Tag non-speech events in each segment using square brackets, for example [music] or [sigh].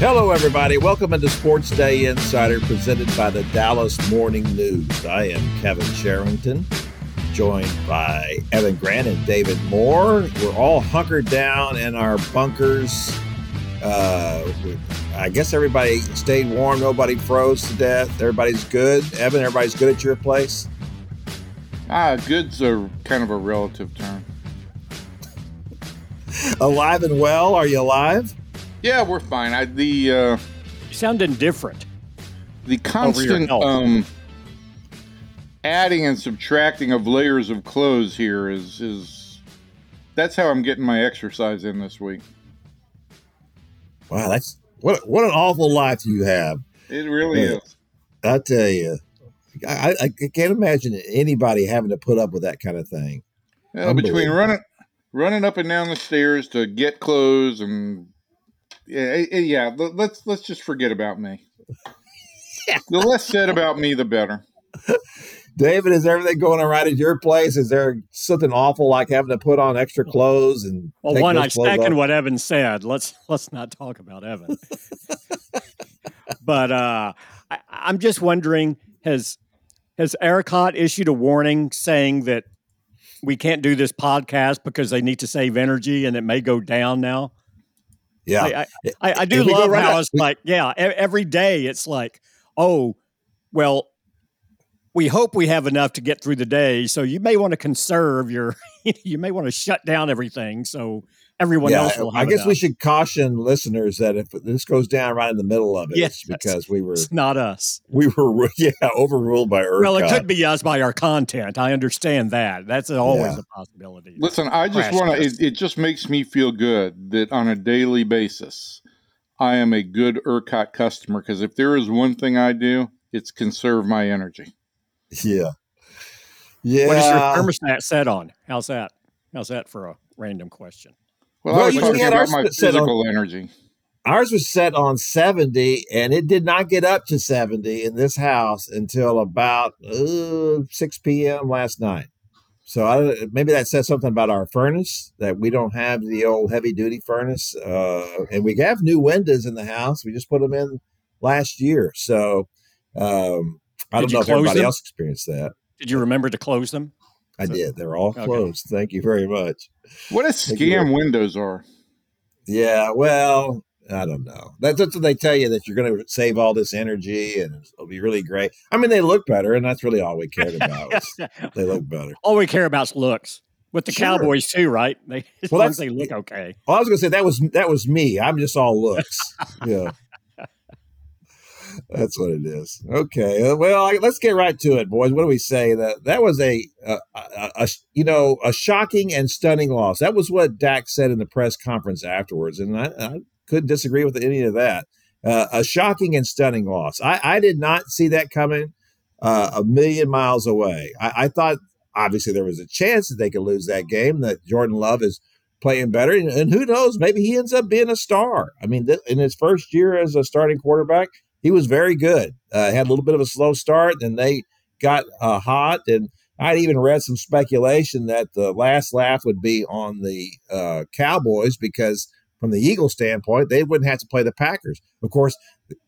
Hello, everybody. Welcome into SportsDay Insider presented by the Dallas Morning News. I am Kevin Sherrington, joined by Evan Grant and David Moore. We're all hunkered down in our bunkers. Uh, I guess everybody stayed warm. Nobody froze to death. Everybody's good. Evan, everybody's good at your place? Ah, good's a kind of a relative term. [laughs] alive and well. Are you alive? Yeah, we're fine. I, the uh, you sound indifferent. The constant um, adding and subtracting of layers of clothes here is is that's how I'm getting my exercise in this week. Wow, that's what what an awful life you have. It really yeah. is. I tell you, I, I, can't imagine anybody having to put up with that kind of thing. Yeah, between running running up and down the stairs to get clothes and yeah, yeah. Let's let's just forget about me. [laughs] the less said about me, the better. David, is everything going all right at your place? Is there something awful like having to put on extra clothes and? Well, one, I second off? what Evan said. Let's let's not talk about Evan. [laughs] but uh, I, I'm just wondering has has ERCOT issued a warning saying that we can't do this podcast because they need to save energy and it may go down now? Yeah, I, I, I do love right how it's like, yeah, every day it's like, oh, well, we hope we have enough to get through the day. So you may want to conserve your, [laughs] you may want to shut down everything. So everyone yeah, else will I guess enough. we should caution listeners that if this goes down right in the middle of it, yes, it's because we were it's not us. We were [laughs] yeah overruled by ERCOT. Well, it could be us by our content. I understand that. That's always yeah. a possibility. Listen, I just want to. It, it just makes me feel good that on a daily basis, I am a good ERCOT customer because if there is one thing I do, it's conserve my energy. Yeah. Yeah. What is your thermostat set on? How's that? How's that for a random question? Well, well I was talking about my physical on, energy. Ours was set on 70, and it did not get up to 70 in this house until about uh, 6 p.m. last night. So I, maybe that says something about our furnace that we don't have the old heavy duty furnace, uh, and we have new windows in the house. We just put them in last year, so um, I don't know if everybody them? else experienced that. Did you remember to close them? I so, did. They're all closed. Okay. Thank you very much. What a scam windows are. Yeah, well, I don't know. That's, that's what they tell you that you're going to save all this energy and it'll be really great. I mean, they look better, and that's really all we cared about. [laughs] they look better. All we care about is looks. With the sure. Cowboys too, right? They [laughs] well, long as they look okay. Well, I was going to say that was that was me. I'm just all looks. [laughs] yeah. That's what it is. Okay. Uh, well, let's get right to it, boys. What do we say? That that was a, a, a, a, you know a shocking and stunning loss. That was what Dak said in the press conference afterwards, and I, I couldn't disagree with any of that. Uh, a shocking and stunning loss. I, I did not see that coming uh, a million miles away. I, I, thought obviously there was a chance that they could lose that game. That Jordan Love is playing better, and, and who knows? Maybe he ends up being a star. I mean, th- in his first year as a starting quarterback he was very good. Uh, had a little bit of a slow start, and they got uh, hot. And I'd even read some speculation that the last laugh would be on the uh, Cowboys because, from the Eagles' standpoint, they wouldn't have to play the Packers. Of course,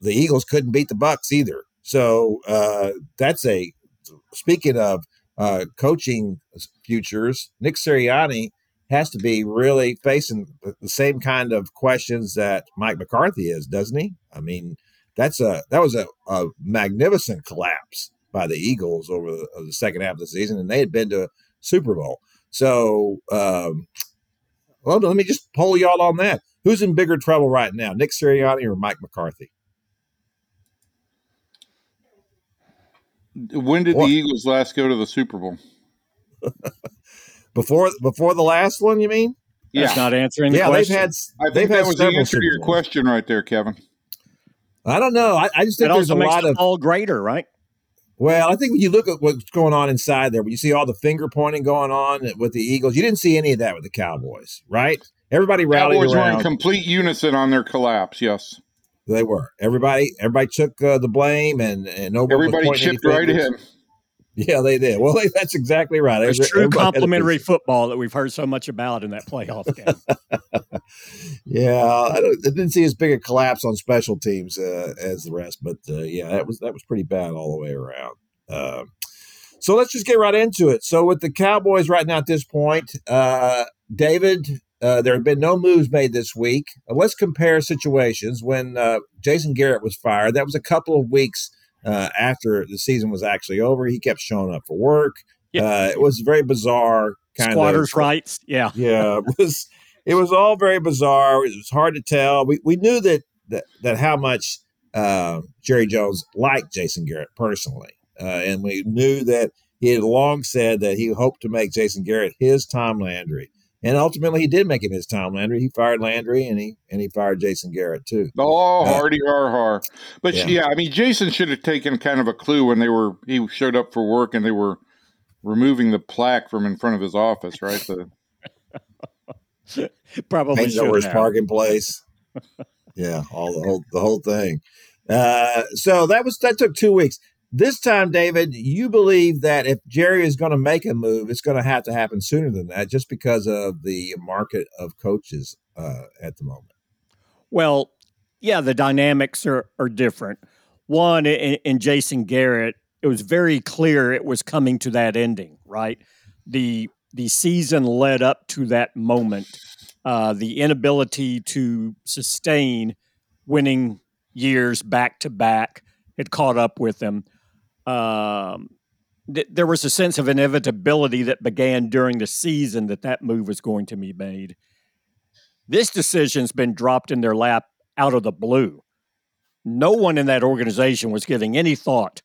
the Eagles couldn't beat the Bucks either. So uh, that's a speaking of uh, coaching futures. Nick Sirianni has to be really facing the same kind of questions that Mike McCarthy is, doesn't he? I mean, that's a that was a, a magnificent collapse by the Eagles over the, the, second half of the season, and they had been to Super Bowl. So, um, well, let me just poll y'all on that. Who's in bigger trouble right now, Nick Sirianni or Mike McCarthy? When did what? the Eagles last go to the Super Bowl? [laughs] before before the last one, you mean? Yeah, That's not answering. The yeah, question. they've had. I think they've that had was the answer to your question right there, Kevin. I don't know. I, I just think there's a lot of all greater, right? Well, I think when you look at what's going on inside there, when you see all the finger pointing going on with the Eagles, you didn't see any of that with the Cowboys, right? Everybody rallied Cowboys around. were in complete unison on their collapse. Yes, they were. Everybody, everybody took uh, the blame, and and nobody everybody chipped right in. Yeah, they did. Well, they, that's exactly right. It's true complimentary football that we've heard so much about in that playoff game. [laughs] yeah, I, I, didn't see as big a collapse on special teams uh, as the rest, but uh, yeah, that was that was pretty bad all the way around. Uh, so let's just get right into it. So with the Cowboys right now at this point, uh, David, uh, there have been no moves made this week. Uh, let's compare situations. When Jason Garrett was fired, that was a couple of weeks uh, after the season was actually over. He kept showing up for work. Yeah. Uh, it was very bizarre kind Squatters of rights. Yeah. Yeah. It was it was all very bizarre. It was hard to tell. We we knew that that, that how much uh, Jerry Jones liked Jason Garrett personally. Uh, and we knew that he had long said that he hoped to make Jason Garrett his Tom Landry. And ultimately, he did make him his Tom Landry. He fired Landry, and he and he fired Jason Garrett too. Oh, uh, hardy har har. But yeah. yeah, I mean, Jason should have taken kind of a clue when they were he showed up for work and they were removing the plaque from in front of his office, right? The [laughs] probably over his parking place. [laughs] yeah, all the whole the whole thing. Uh, so that was that took two weeks. This time, David, you believe that if Jerry is going to make a move, it's going to have to happen sooner than that, just because of the market of coaches uh, at the moment. Well, yeah, the dynamics are are different. One in, in Jason Garrett, it was very clear it was coming to that ending, right? The the season led up to that moment. Uh, the inability to sustain winning years back to back had caught up with them um, th- there was a sense of inevitability that began during the season that that move was going to be made. This decision's been dropped in their lap out of the blue. No one in that organization was giving any thought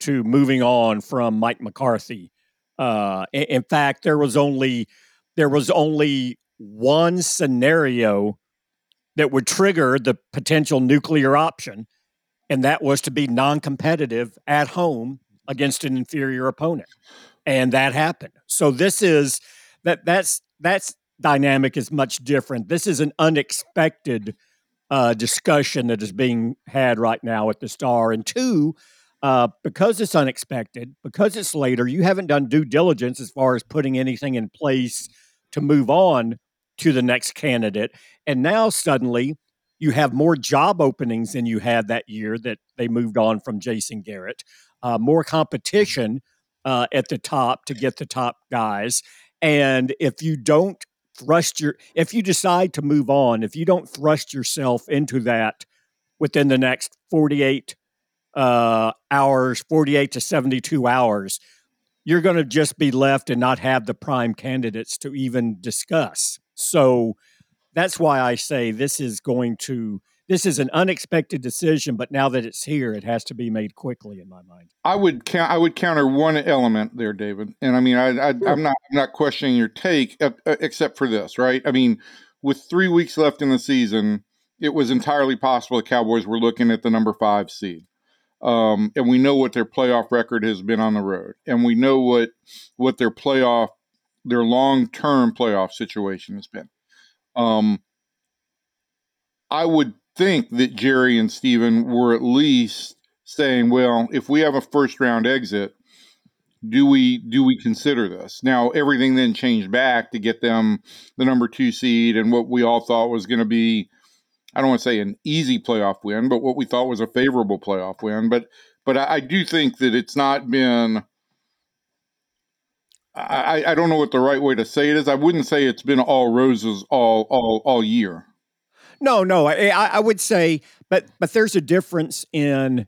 to moving on from Mike McCarthy. Uh, in, in fact, there was only there was only one scenario that would trigger the potential nuclear option, and that was to be non-competitive at home against an inferior opponent. And that happened. So this is that that's that's dynamic is much different. This is an unexpected uh, discussion that is being had right now at the star. And two uh, because it's unexpected because it's later you haven't done due diligence as far as putting anything in place to move on to the next candidate. And now suddenly you have more job openings than you had that year that they moved on from Jason Garrett, uh, more competition uh, at the top to get the top guys. And if you don't thrust your, if you decide to move on, if you don't thrust yourself into that within the next 48 uh, hours, 48 to 72 hours, you're going to just be left and not have the prime candidates to even discuss. So, that's why I say this is going to this is an unexpected decision, but now that it's here, it has to be made quickly. In my mind, I would count. I would counter one element there, David. And I mean, I, I am not I'm not questioning your take, uh, except for this, right? I mean, with three weeks left in the season, it was entirely possible the Cowboys were looking at the number five seed. Um, and we know what their playoff record has been on the road, and we know what what their playoff, their long term playoff situation has been. Um, I would think that Jerry and Stephen were at least saying, well, if we have a first round exit, do we do we consider this? Now everything then changed back to get them the number two seed and what we all thought was going to be, I don't want to say an easy playoff win, but what we thought was a favorable playoff win. But but I, I do think that it's not been I, I don't know what the right way to say it is. I wouldn't say it's been all roses all all all year. No, no, I, I would say, but but there's a difference in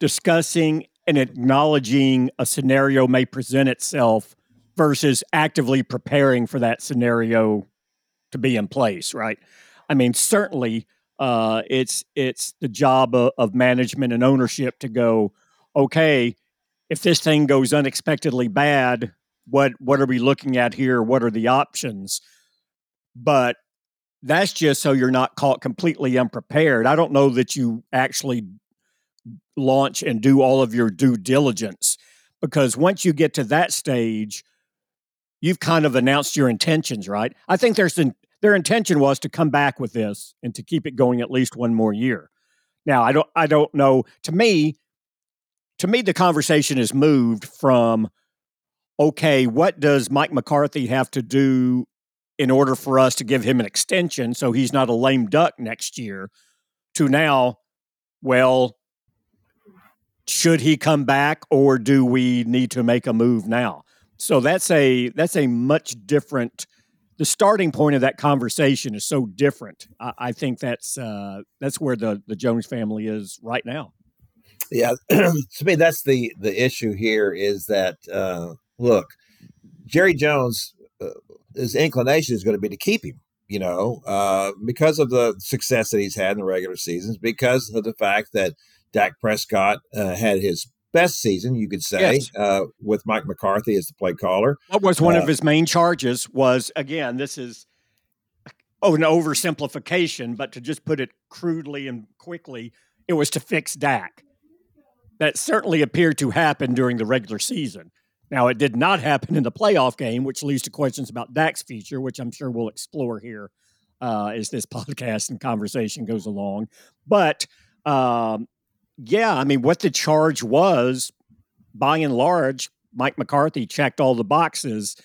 discussing and acknowledging a scenario may present itself versus actively preparing for that scenario to be in place. Right? I mean, certainly, uh, it's it's the job of, of management and ownership to go, okay, if this thing goes unexpectedly bad what what are we looking at here? What are the options? But that's just so you're not caught completely unprepared. I don't know that you actually launch and do all of your due diligence because once you get to that stage, you've kind of announced your intentions, right? I think there's an, their intention was to come back with this and to keep it going at least one more year. Now, I don't I don't know. To me, to me, the conversation has moved from okay, what does Mike McCarthy have to do in order for us to give him an extension so he's not a lame duck next year to now, well, should he come back or do we need to make a move now? So that's a that's a much different the starting point of that conversation is so different. I, I think that's uh, that's where the the Jones family is right now. Yeah, [clears throat] to me, that's the the issue here is that uh, look, Jerry Jones, uh, his inclination is going to be to keep him. You know, uh, because of the success that he's had in the regular seasons, because of the fact that Dak Prescott uh, had his best season, you could say, yes. uh, with Mike McCarthy as the play caller. What was one uh, of his main charges was again, this is oh an oversimplification, but to just put it crudely and quickly, it was to fix Dak. That certainly appeared to happen during the regular season. Now, it did not happen in the playoff game, which leads to questions about Dak's future, which I'm sure we'll explore here uh, as this [laughs] podcast and conversation goes along. But um, yeah, I mean, what the charge was, by and large, Mike McCarthy checked all the boxes,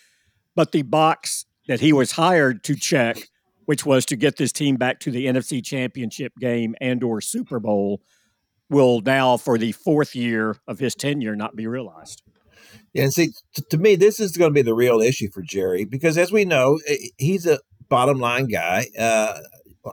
but the box that he was hired to check, which was to get this team back to the NFC Championship game and or Super Bowl, will now, for the fourth year of his tenure, not be realized. And see, t- to me, this is going to be the real issue for Jerry because, as we know, he's a bottom line guy. Uh,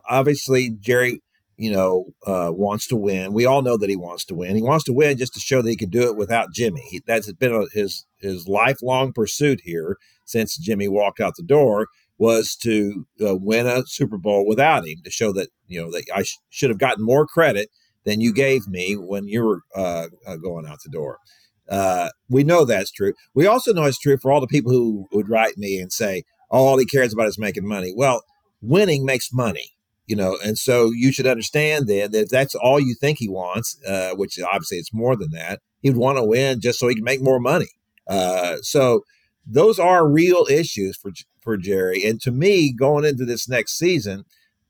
obviously, Jerry you know, uh, wants to win. We all know that he wants to win. He wants to win just to show that he can do it without Jimmy. He, that's been his his lifelong pursuit here since Jimmy walked out the door was to uh, win a Super Bowl without him to show that you know that I sh- should have gotten more credit than you gave me when you were uh, uh going out the door. Uh, we know that's true. We also know it's true for all the people who would write me and say, oh, all he cares about is making money. Well, winning makes money you know and so you should understand then that if that's all you think he wants uh, which obviously it's more than that he'd want to win just so he can make more money uh, so those are real issues for for jerry and to me going into this next season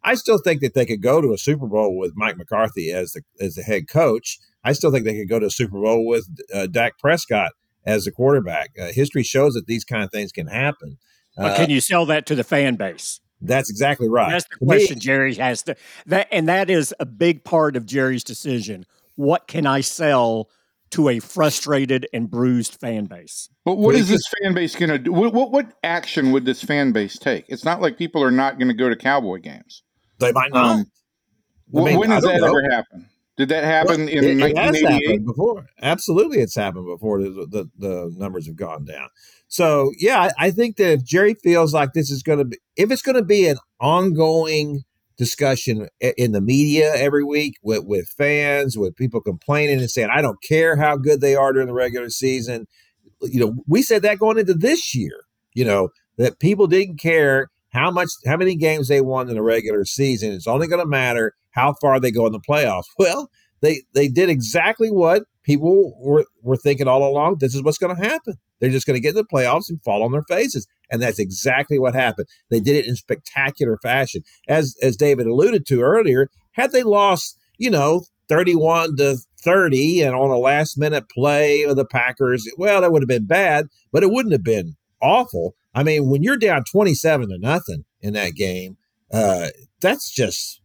i still think that they could go to a super bowl with mike mccarthy as the as the head coach i still think they could go to a super bowl with uh, dak prescott as the quarterback uh, history shows that these kind of things can happen but can uh, you sell that to the fan base that's exactly right. That's the question Jerry has to that, and that is a big part of Jerry's decision. What can I sell to a frustrated and bruised fan base? But what is this fan base going to do? What, what, what action would this fan base take? It's not like people are not going to go to Cowboy games. They might not. Um, I mean, when does that know. ever happen? Did that happen well, in it, 1988? before. Absolutely, it's happened before. The, the, the numbers have gone down. So yeah, I, I think that if Jerry feels like this is going to be, if it's going to be an ongoing discussion in the media every week with, with fans, with people complaining and saying, I don't care how good they are during the regular season. You know, we said that going into this year, you know, that people didn't care how much, how many games they won in the regular season. It's only going to matter how far they go in the playoffs. [laughs] Well, they, they did exactly what people were, were thinking all along. This is what's going to happen. They're just going to get in the playoffs and fall on their faces. And that's exactly what happened. They did it in spectacular fashion. As as David alluded to earlier, had they lost, you know, 31 to 30 and on a last minute play of the Packers, well, that would have been bad, but it wouldn't have been awful. I mean, when you're down 27 to nothing in that game, uh, that's just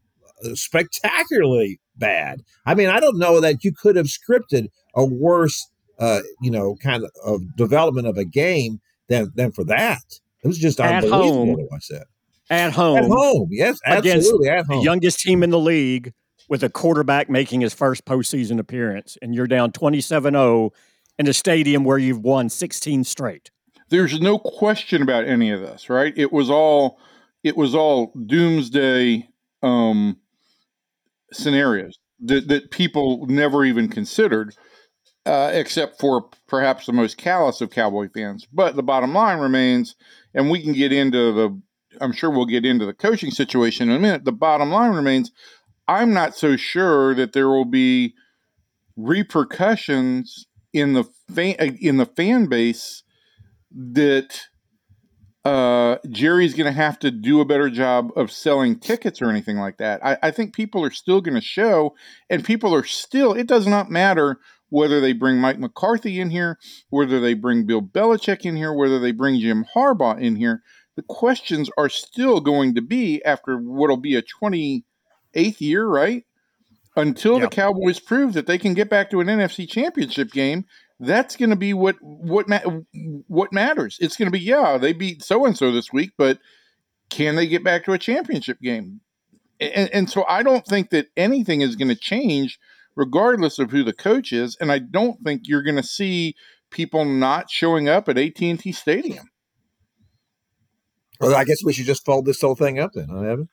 spectacularly bad. I mean, I don't know that you could have scripted a worse uh, you know, kind of, of development of a game than than for that. It was just at unbelievable home. to watch that. At home. At home, yes, absolutely. At home. The youngest team in the league with a quarterback making his first postseason appearance, and you're down 27 0 in a stadium where you've won 16 straight. There's no question about any of this, right? It was all it was all doomsday um, scenarios that, that people never even considered uh, except for perhaps the most callous of Cowboy fans. But the bottom line remains, and we can get into the, I'm sure we'll get into the coaching situation in a minute. The bottom line remains, I'm not so sure that there will be repercussions in the fan, in the fan base that uh, Jerry's going to have to do a better job of selling tickets or anything like that. I, I think people are still going to show, and people are still. It does not matter whether they bring Mike McCarthy in here, whether they bring Bill Belichick in here, whether they bring Jim Harbaugh in here, the questions are still going to be after what'll be a 28th year, right? Until yep. the Cowboys prove that they can get back to an NFC championship game, that's going to be what what ma- what matters. It's going to be yeah, they beat so and so this week, but can they get back to a championship game? And, and so I don't think that anything is going to change regardless of who the coach is. And I don't think you're going to see people not showing up at AT&T Stadium. Well, I guess we should just fold this whole thing up then, huh, Evan?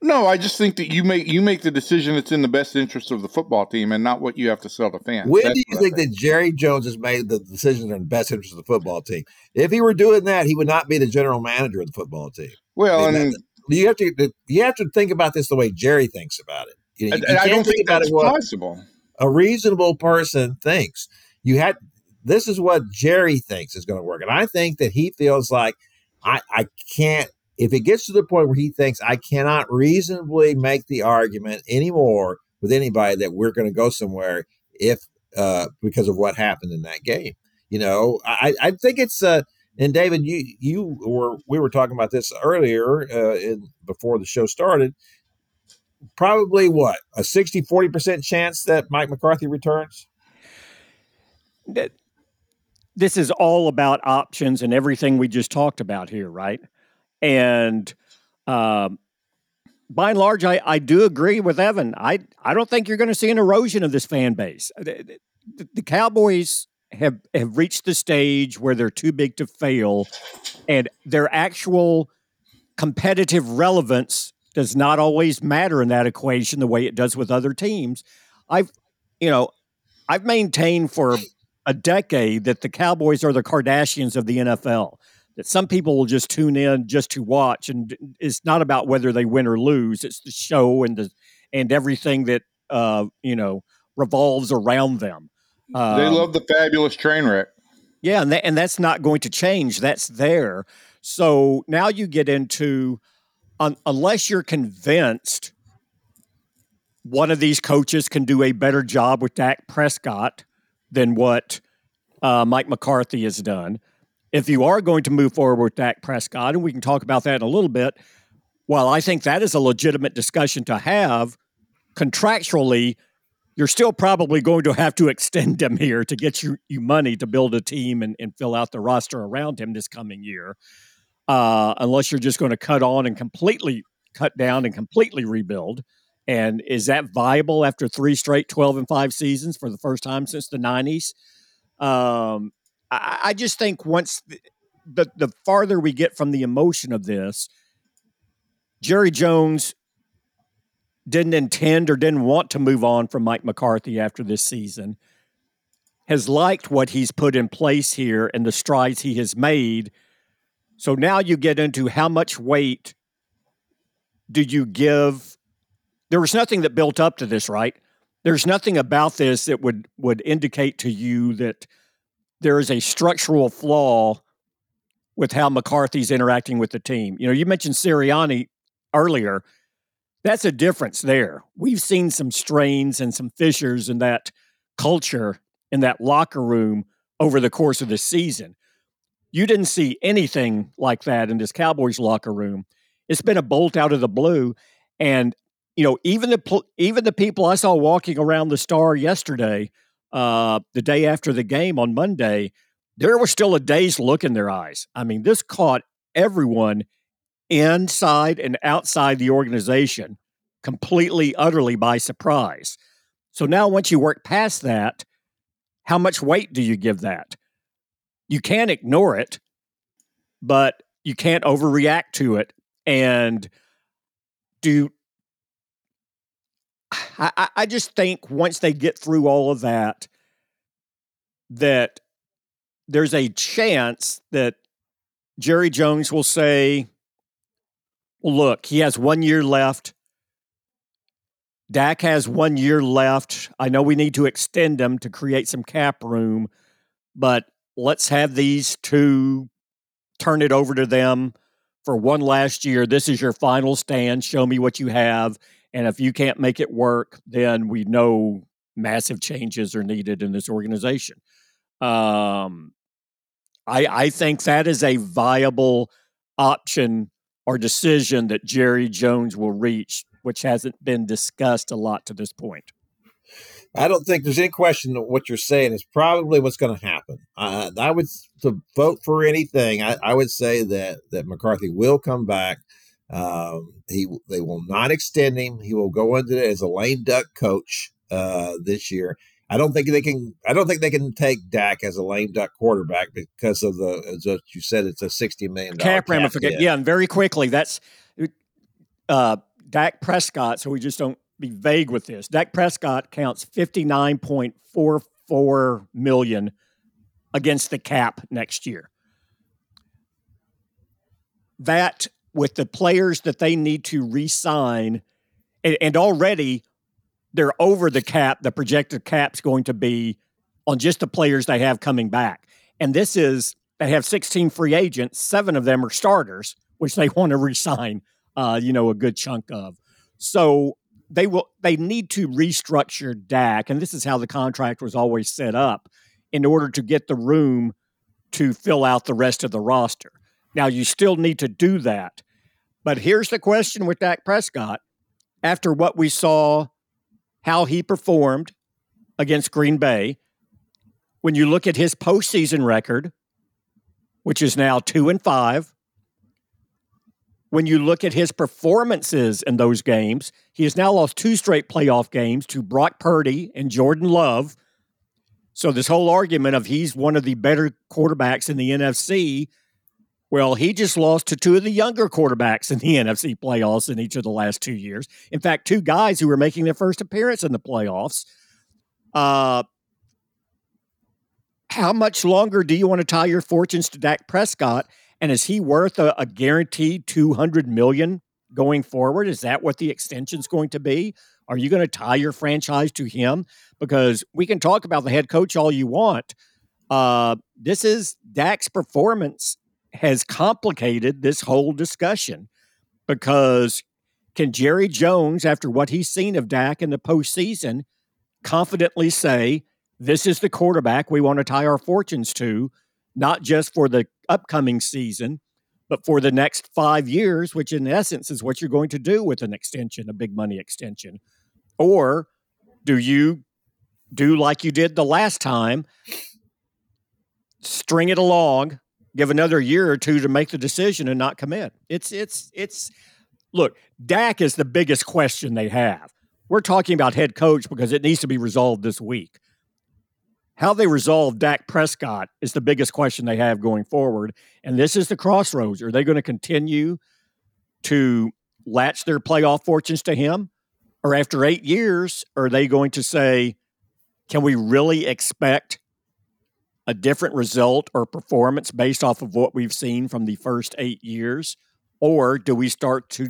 No, I just think that you make you make the decision that's in the best interest of the football team and not what you have to sell to fans. When that's do you think, think that Jerry Jones has made the decisions in the best interest of the football team? If he were doing that, he would not be the general manager of the football team. Well, I mean, and you have to you have to think about this the way Jerry thinks about it. You, you I don't think, think that's possible. A reasonable person thinks. You had this is what Jerry thinks is going to work, and I think that he feels like I I can't. If it gets to the point where he thinks I cannot reasonably make the argument anymore with anybody that we're going to go somewhere if uh, because of what happened in that game, you know, I, I think it's uh, and David, you you were we were talking about this earlier uh, in, before the show started. Probably what a 60 40 percent chance that Mike McCarthy returns. That this is all about options and everything we just talked about here, right? And um, by and large, I, I do agree with Evan. I I don't think you're going to see an erosion of this fan base. The, the, the Cowboys have have reached the stage where they're too big to fail, and their actual competitive relevance does not always matter in that equation the way it does with other teams. I've, you know, I've maintained for a decade that the Cowboys are the Kardashians of the NFL. That some people will just tune in just to watch, and it's not about whether they win or lose. It's the show and the and everything that uh, you know revolves around them. Um, they love the fabulous train wreck. Yeah, and that, and that's not going to change. That's there. So now you get into un, unless you're convinced one of these coaches can do a better job with Dak Prescott than what uh, Mike McCarthy has done. If you are going to move forward with Dak Prescott, and we can talk about that in a little bit, well, I think that is a legitimate discussion to have contractually you're still probably going to have to extend him here to get you, you money to build a team and, and fill out the roster around him this coming year. Uh, unless you're just going to cut on and completely cut down and completely rebuild. And is that viable after three straight 12 and five seasons for the first time since the 90s? Um, I, I, just think once the, the, the farther we get from the emotion of this, Jerry Jones didn't intend or didn't want to move on from Mike McCarthy after this season, has liked what he's put in place here and the strides he has made. So now you get into how much weight do you give? There was nothing that built up to this, right? There's nothing about this that would would indicate to you that there is a structural flaw with how McCarthy's interacting with the team. You know, you mentioned Sirianni earlier that's a difference there. We've seen some strains and some fissures in that culture in that locker room over the course of the season. You didn't see anything like that in this Cowboys locker room. It's been a bolt out of the blue, and you know even the even the people I saw walking around the Star yesterday, uh, the day after the game on Monday, there was still a dazed look in their eyes. I mean, this caught everyone inside and outside the organization completely, utterly by surprise. So now, once you work past that, how much weight do you give that? You can't ignore it, but you can't overreact to it. And do I, I just think once they get through all of that, that there's a chance that Jerry Jones will say, look, he has one year left. Dak has one year left. I know we need to extend him to create some cap room, but let's have these two turn it over to them for one last year. This is your final stand. Show me what you have. And if you can't make it work, then we know massive changes are needed in this organization. Um, I, I think that is a viable option or decision that Jerry Jones will reach, which hasn't been discussed a lot to this point. I don't think there's any question that what you're saying is probably what's going to happen. Uh, I would to vote for anything. I, I, would say that that McCarthy will come back. Um, he they will not extend him. He will go into it as a lame duck coach uh, this year. I don't think they can. I don't think they can take Dak as a lame duck quarterback because of the as you said. It's a sixty million cap ramification. Yeah, and very quickly, that's uh, Dak Prescott. So we just don't be vague with this. Dak Prescott counts fifty nine point four four million against the cap next year. That with the players that they need to re-sign, and, and already they're over the cap. The projected cap's going to be on just the players they have coming back. And this is they have 16 free agents. Seven of them are starters, which they [laughs] want to resign. Uh, you know, a good chunk of. So they will. They need to restructure Dak, and this is how the contract was always set up, in order to get the room to fill out the rest of the roster. Now you still need to do that, but here's the question with Dak Prescott: after what we saw how he performed against Green Bay. When you look at his postseason record, which is now two and five, when you look at his performances in those games, he has now lost two straight playoff games to Brock Purdy and Jordan Love. So, this whole argument of he's one of the better quarterbacks in the NFC well, he just lost to two of the younger quarterbacks in the [laughs] NFC playoffs in each of the last two years. In fact, two guys who were making their first appearance in the playoffs. Uh, how much longer do you want to tie your fortunes to Dak Prescott? And is he worth a, a guaranteed two hundred million going forward? Is that what the extension is going to be? Are you going to tie your franchise to him? Because we can talk about the head coach all you want. Uh, this is Dak's performance has complicated this whole discussion because can Jerry Jones, after what he's seen of Dak in the postseason, confidently say, this is the quarterback we want to tie our fortunes to, not just for the upcoming season, but for the next five years, which in essence is what you're going to do with an extension, a big money extension? Or do you do like you did the last time, string it along, give another year or two to make the decision and not commit. It's it's it's look, Dak is the biggest question they have. We're talking about head coach because it needs to be resolved this week. How they resolve Dak Prescott is the biggest question they have going forward. And this is the crossroads. Are they going to continue to latch their playoff fortunes to him? Or after eight years, are they going to say, can we really expect a different result or performance based off of what we've seen from the first eight years? Or do we start to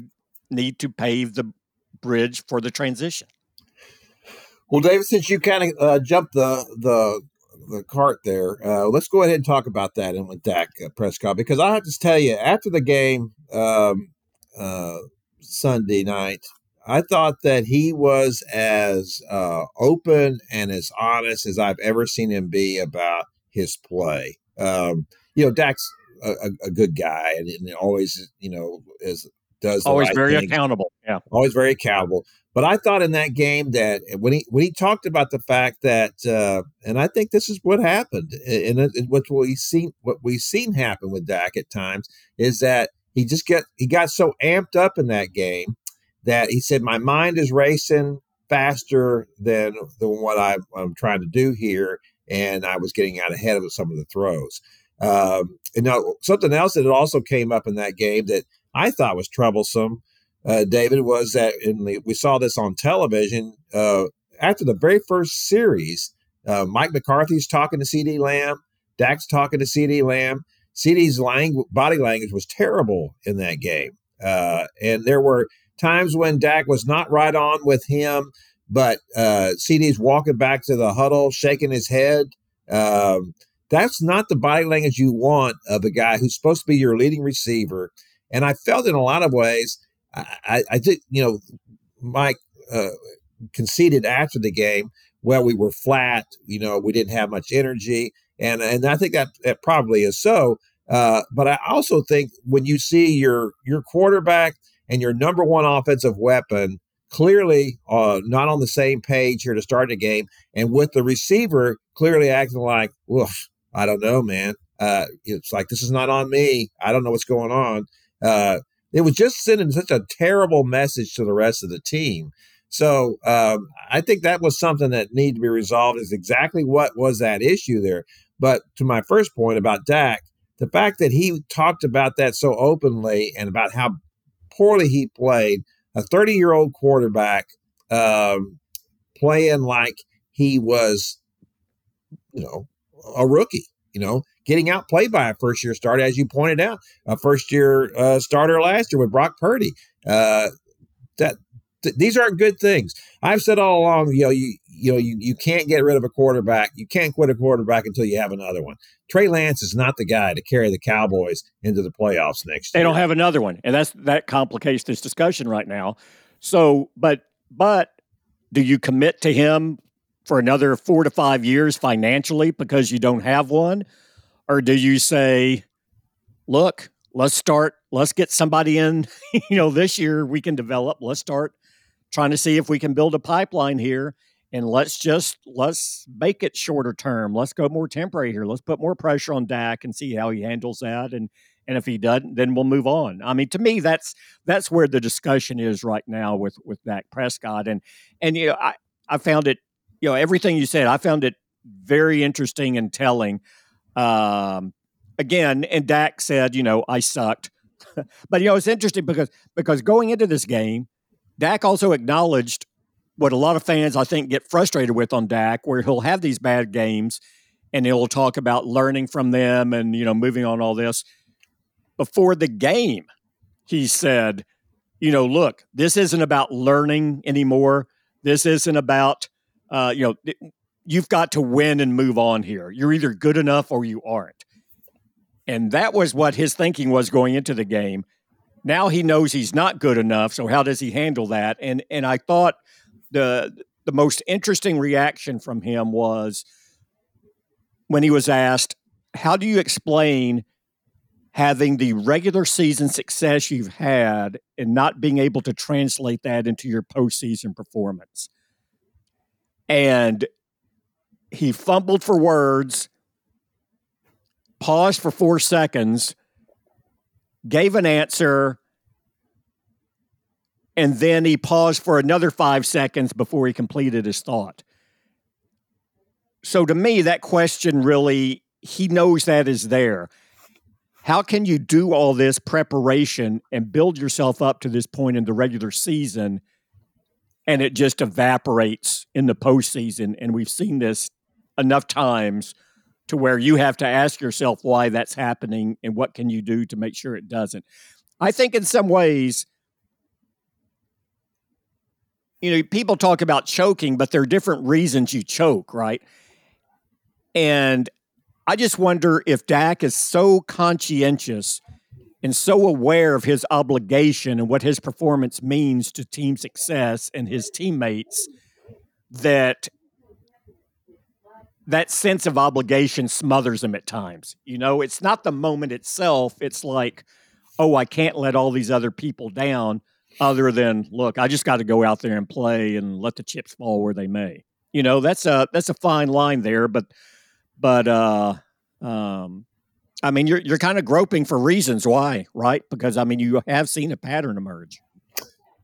need to pave the bridge for the transition? Well, David, since you kind of uh, jumped the the the cart there, uh, let's go ahead and talk about that and with Dak uh, Prescott because I have to tell you, after the game um, uh, Sunday night, I thought that he was as uh, open and as honest as I've ever seen him be about his play. Um, you know, Dak's a, a good guy and, and, always, you know, is does always right very thing. accountable. Yeah, always very accountable. But I thought in that game that when he when he talked about the fact that, uh, and I think this is what happened, and it, what we seen what we've seen happen with Dak at times is that he just get he got so amped up in that game that he said my mind is racing faster than than what I, I'm trying to do here, and I was getting out ahead of some of the throws. Um, and now something else that also came up in that game that I thought was troublesome, uh, David, was that in the, we saw this on television uh, after the very first series. Uh, Mike McCarthy's talking to CeeDee Lamb, Dak's talking to CeeDee Lamb. CeeDee's langu- body language was terrible in that game, uh, and there were times when Dak was not right on with him. But uh, CeeDee's walking back to the huddle, shaking his head. Um, that's not the body language you want of a guy who's supposed to be your leading receiver. And I felt in a lot of ways, I, I, I think, you know, Mike uh, conceded after the game, well, we were flat. You know, we didn't have much energy, and and I think that that probably is so. Uh, but I also think when you see your your quarterback and your number one offensive weapon clearly uh, not on the same page here to start the game, and with the receiver clearly acting like, "Woof, I don't know, man. Uh, it's like this is not on me. I don't know what's going on." Uh, it was just sending such a terrible message to the rest of the team. So um, I think that was something that needed to be resolved. Is exactly what was that issue there. But to my first point about Dak, the fact that he talked about that so openly and about how poorly he played, a 30 year old quarterback um, playing like he was, you know, a rookie, you know, getting outplayed by a first year starter, as you pointed out, a first year uh, starter last year with Brock Purdy. Uh, that th- these aren't good things. I've said all along, you know, you you know, you, you can't get rid of a quarterback. You can't quit a quarterback until you have another one. Trey Lance is not the guy to carry the Cowboys into the playoffs next year. They don't have another one, and that's that complicates this discussion right now. So, but but do you commit to him for another four to five years financially because you don't have one, or do you say, look, let's start, let's get somebody in, [laughs] you know, this year we can develop. Let's start trying to see if we can build a pipeline here and let's just let's make it shorter term. Let's go more temporary here. Let's put more pressure on Dak and see how he handles that. And and if he doesn't, then we'll move on. I mean, to me, that's that's where the discussion is right now with with Dak Prescott. And and you know, I I found it, you know, everything you said, I found it very interesting and telling. Um, again, and Dak said, you know, I sucked. [laughs] but you know, it's interesting because because going into this game, Dak also acknowledged what a lot of fans I think get frustrated with on Dak, where he'll have these bad games and he'll talk about learning from them and you know moving on all this. Before the game, he said, you know, look, this isn't about learning anymore. This isn't about uh, you know, you've got to win and move on here. You're either good enough or you aren't. And that was what his thinking was going into the game. Now he knows he's not good enough, so how does he handle that? And and I thought the the most interesting reaction from him was when he was asked, "How do you explain having the regular season success you've had and not being able to translate that into your postseason performance?" And he fumbled for words, paused for four seconds, gave an answer, and then he paused for another five seconds before he completed his thought. So to me, that question really, he knows that is there. How can you do all this preparation and build yourself up to this point in the regular season and it just evaporates in the postseason? And we've seen this enough times to where you have to ask yourself why that's happening and what can you do to make sure it doesn't. I think in some ways, you know, people talk about choking, but there are different reasons you choke, right? And I just wonder if Dak is so conscientious and so aware of his obligation and what his performance means to team success and his teammates that that sense of obligation smothers him at times. You know, it's not the moment itself. It's like, oh, I can't let all these other people down other than look, I just got to go out there and play and let the chips fall where they may. You know, that's a that's a fine line there, but but uh um I mean you're you're kind of groping for reasons why, right? Because I mean you have seen a pattern emerge.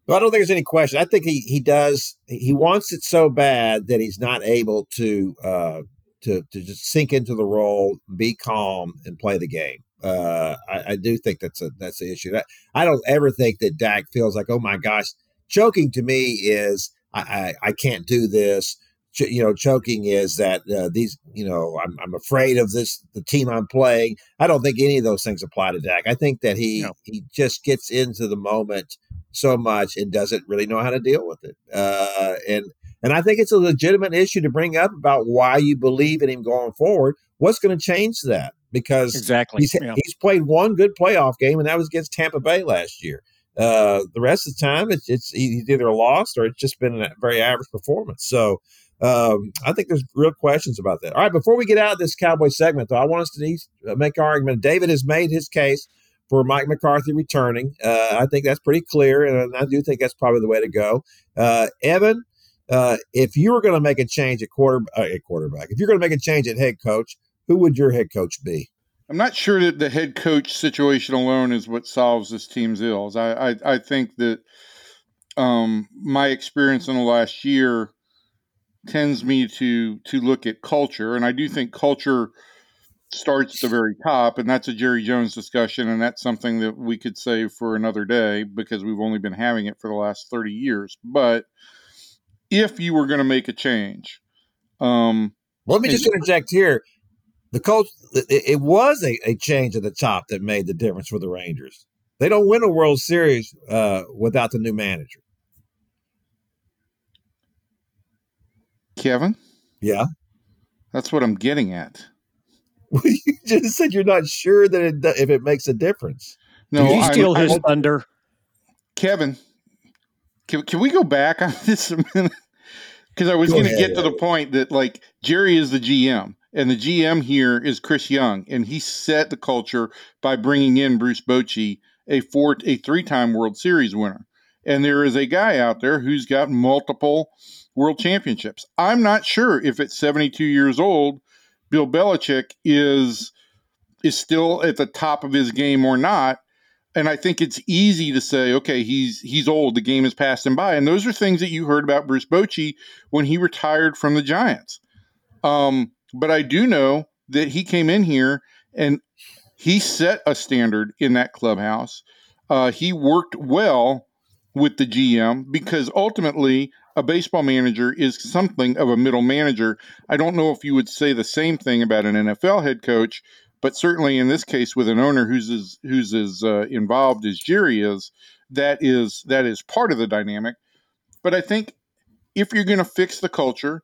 Well, I don't think there's any question. I think he he does he wants it so bad that he's not able to uh to to just sink into the role, be calm, and play the game. Uh, I, I, do think that's a that's the issue. I, I don't ever think that Dak feels like, oh my gosh, choking to me is I, I, I can't do this. Ch- you know, choking is that uh, these, you know, I'm, I'm afraid of this, the team I'm playing. I don't think any of those things apply to Dak. I think that he no. he just gets into the moment so much and doesn't really know how to deal with it. Uh, and and I think it's a legitimate issue to bring up about why you believe in him going forward. What's going to change that? because exactly he's, yeah. he's played one good playoff game, and that was against Tampa Bay last year. Uh, the rest of the time, it's, it's he's either lost or it's just been a very average performance. So, Um, I think there's real questions about that. All right, before we get out of this Cowboy segment, though, I want us to make our argument. David has made his case for Mike McCarthy returning. Uh, I think that's pretty clear, and I do think that's probably the way to go. Uh, Evan, uh, if you were going to make a change at quarter uh, at quarterback, if you're going to make a change at head coach, who would your head coach be? I'm not sure that the head coach situation alone is what solves this team's ills. I I, I think that um, my experience in the last year tends me to to look at culture, and I do think culture starts at the very top, and that's a Jerry Jones discussion, and that's something that we could save for another day because we've only been having it for the last 30 years. But if you were going to make a change, um, let me just interject here. The coach, it, it was a, a, change at the top that made the difference for the Rangers. They don't win a World Series uh, without the new manager. Kevin? Yeah. That's what I'm getting at. [laughs] you just said you're not sure that it, if it makes a difference. No, Did you steal I, his I, thunder? Kevin, can, can we go back on [laughs] this a minute? Because I was going to get to the point that, like, Jerry is the GM, and the GM here is Chris Young, and he set the culture by bringing in Bruce Bochy, a four, a three-time World Series winner. And there is a guy out there who's got multiple world championships. I'm not sure if at 72 years old, Bill Belichick is is still at the top of his game or not. And I think it's easy to say, okay, he's he's old. The game passed him by, and those are things that you heard about Bruce Bochy when he retired from the Giants. Um, but I do know that he came in here and he set a standard in that clubhouse. Uh, he worked well with the GM because ultimately a baseball manager is something of a middle manager. I don't know if you would say the same thing about an NFL head coach, but certainly in this case with an owner who's as who's as uh, involved as Jerry is, that is that is part of the dynamic. But I think if you're going to fix the culture,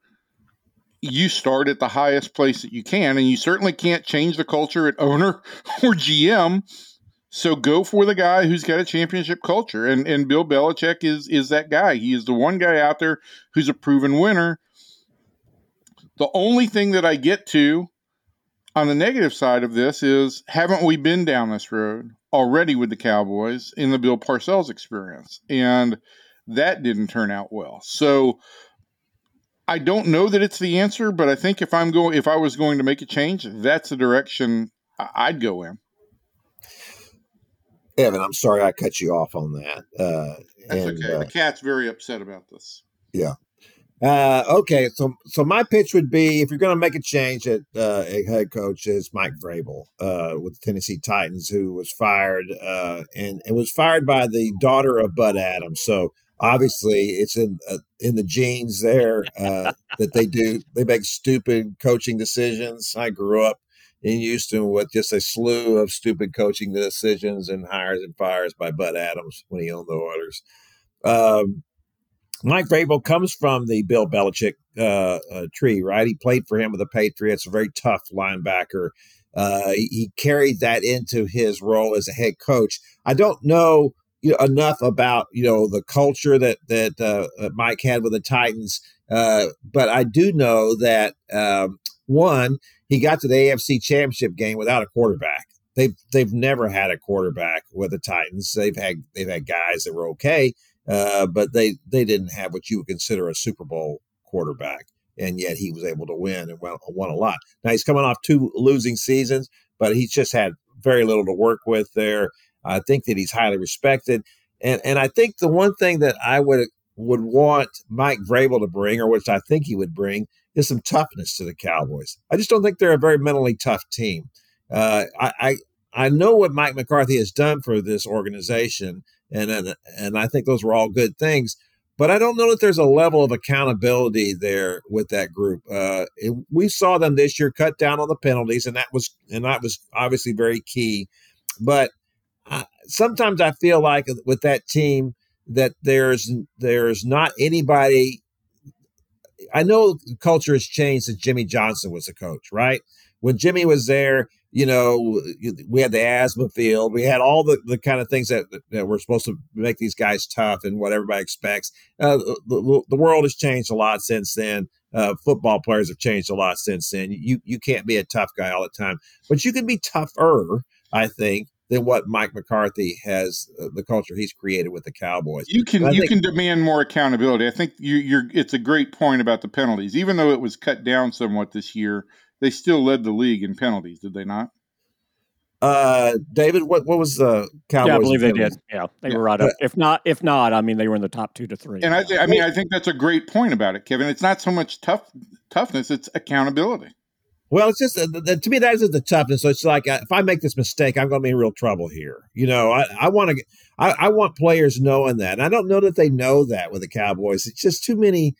you start at the highest place that you can, and you certainly can't change the culture at owner [laughs] or GM so go for the guy who's got a championship culture, and and Bill Belichick is is that guy. He is the one guy out there who's a proven winner. The only thing that I get to on the negative side of this is haven't we been down this road already with the Cowboys in the Bill Parcells experience, and that didn't turn out well. So I don't know that it's the answer, but I think if I'm going, if I was going to make a change, that's the direction I'd go in. Evan, I'm sorry I cut you off on that. Uh, That's and, okay. Uh, the cat's very upset about this. Yeah. Uh, okay, so so my pitch would be if you're going to make a change at uh, a head coach is Mike Vrabel uh, with the Tennessee Titans, who was fired uh, and and was fired by the daughter of Bud Adams. So obviously, it's in uh, in the genes there uh, that they do they make stupid coaching decisions. I grew up in Houston with just a slew of stupid coaching decisions and hires and fires by Bud Adams when he owned the Oilers. Um, Mike Vrabel comes from the Bill Belichick uh, uh, tree, right? He played for him with the Patriots, a very tough linebacker. Uh, he, he, carried that into his role as a head coach. I don't know, you know enough about you know the culture that that uh, Mike had with the Titans, uh, but I do know that um, one he got to the AFC Championship game without a quarterback. They've they've never had a quarterback with the Titans. They've had they've had guys that were okay, uh, but they they didn't have what you would consider a Super Bowl quarterback, and yet he was able to win and won, won a lot. Now he's coming off two losing seasons, but he's just had very little to work with there. I think that he's highly respected, and and I think the one thing that I would would want Mike Vrabel to bring, or which I think he would bring, is some toughness to the Cowboys. I just don't think they're a very mentally tough team. Uh, I, I, I know what Mike McCarthy has done for this organization, and and, and I think those were all good things. But I don't know that there's a level of accountability there with that group. Uh, it, we saw them this year cut down on the penalties, and that was and that was obviously very key. But uh, sometimes I feel like with that team that there's there's not anybody I know culture has changed since Jimmy Johnson was a coach, right? When Jimmy was there, you know, we had the asthma field, we had all the, the kind of things that, that were supposed to make these guys tough and what everybody expects. Uh, the, the world has changed a lot since then. uh, football players have changed a lot since then. You you can't be a tough guy all the time, but you can be tougher. I think than what Mike McCarthy has uh, the culture he's created with the Cowboys. You can you think, can demand more accountability. I think you, you're. It's a great point about the penalties. Even though it was cut down somewhat this year, they still led the league in penalties. Did they not? Uh, David, what what was the Cowboys? Yeah, I believe they did. Yeah, they yeah. were right up. If not, if not, I mean, they were in the top two to three. And I, th- I mean, I think that's a great point about it, Kevin. It's not so much tough toughness; it's accountability. Well, it's just uh, the, to me that is the toughness. So it's like uh, if I make this mistake, I'm going to be in real trouble here. You know, I, I want to, I, I, want players knowing that. And I don't know that they know that with the Cowboys. It's just too many,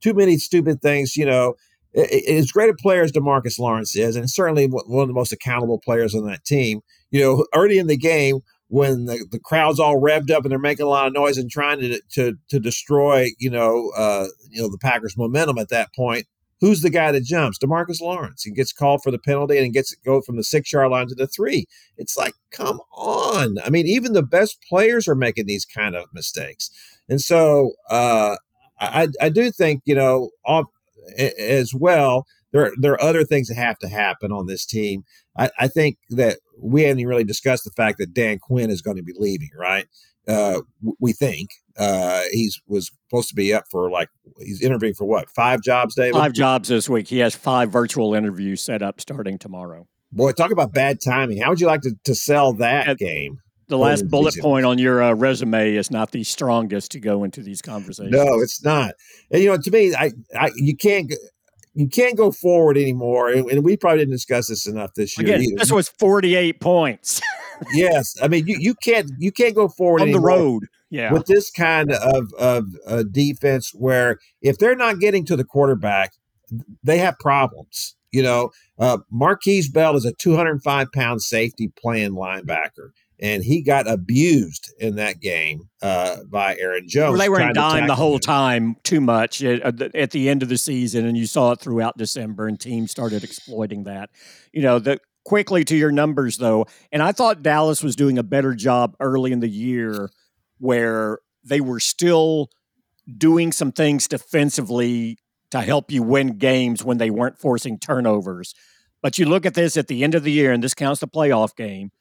too many stupid things. You know, it, as great a player as Demarcus Lawrence is, and certainly one of the most accountable players on that team. You know, early in the game when the, the crowd's all revved up and they're making a lot of noise and trying to to to destroy, you know, uh, you know the Packers' momentum at that point Who's the guy that jumps? Demarcus Lawrence. He gets called for the penalty and gets it go from the six yard line to the three. It's like, come on. I mean, even the best players are making these kind of mistakes. And so uh, I, I do think, you know, off, as well, there, there are other things that have to happen on this team. I, I think that we haven't really discussed the fact that Dan Quinn is going to be leaving, right? Uh, we think uh, he's was supposed to be up for like he's interviewing for what five jobs, David? Five jobs this week. He has five virtual interviews set up starting tomorrow. Boy, talk about bad timing. How would you like to, to sell that At, game? The last bullet point on your uh, resume is not the strongest to go into these conversations. No, it's not. And you know, to me, I, I you can't you can't go forward anymore. And, and we probably didn't discuss this enough this year. Again, this was forty eight points. [laughs] yes, I mean you, you can't you can't go forward on the road. Yeah, with this kind of of uh, defense, where if they're not getting to the quarterback, they have problems. You know, uh, Markquese Bell is a 205 pound safety playing linebacker and he got abused in that game uh, by Aaron Jones. Well, they were in dime the whole him. time too much at, at, the end of the season, and you saw it throughout December, and teams started exploiting that. You know, the quickly to your numbers though, and I thought Dallas was doing a better job early in the year where they were still doing some things defensively to help you win games when they weren't forcing turnovers. But you look at this at the end of the year, and this counts the playoff game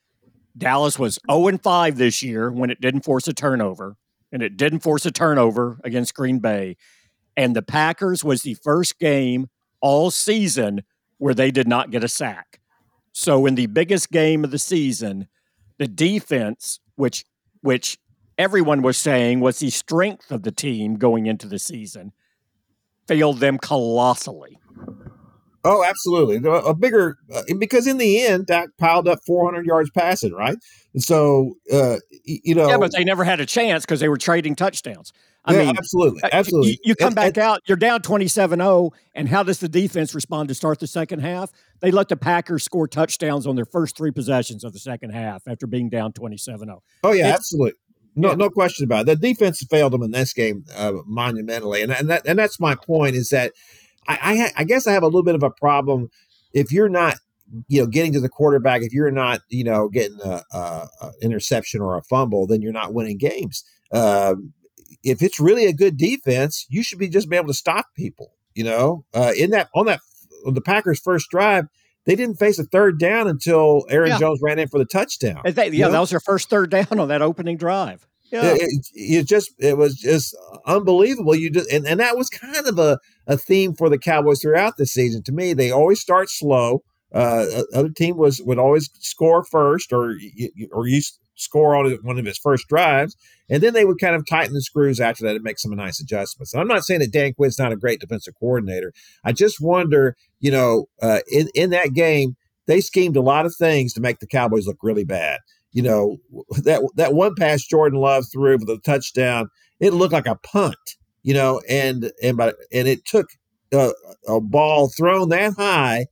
Dallas was 0 and 5 this year when it didn't force a turnover, and it didn't force a turnover against Green Bay. And the Packers was the first game all season where they did not get a sack. So in the biggest game of the season, the defense, which which everyone was saying was the strength of the team going into the season, failed them colossally. Oh, absolutely. A bigger uh, because in the end, Dak piled up 400 yards passing, right? And so, uh, you know, yeah, but they never had a chance because they were trading touchdowns. I yeah, mean, absolutely, uh, absolutely. You, you come back and, out, you're down 27-0, and how does the defense respond to start the second half? They let the Packers score touchdowns on their first three possessions of the second half after being down 27-0. Oh yeah, it's, absolutely. No, yeah. no question about it. The defense failed them in this game uh, monumentally, and and that and that's my point is that I, I, I guess I have a little bit of a problem if you're not you know getting to the quarterback if you're not you know getting a, a, a interception or a fumble then you're not winning games um, if it's really a good defense you should be just be able to stop people you know uh, in that on that on the packers first drive they didn't face a third down until aaron yeah. jones ran in for the touchdown they, yeah know? that was their first third down on that opening drive yeah. It, it, just it was just unbelievable. You just and, and that was kind of a, a theme for the Cowboys throughout the season. To me, they always start slow. Uh, other team was would always score first, or or you score on one of his first drives, and then they would kind of tighten the screws after that and make some nice adjustments. And I'm not saying that Dan Quinn's not a great defensive coordinator. I just wonder, you know, uh, in in that game, they schemed a lot of things to make the Cowboys look really bad you know that that one pass Jordan Love threw for the touchdown, it looked like a punt, you know, and and but and it took a, a ball thrown that high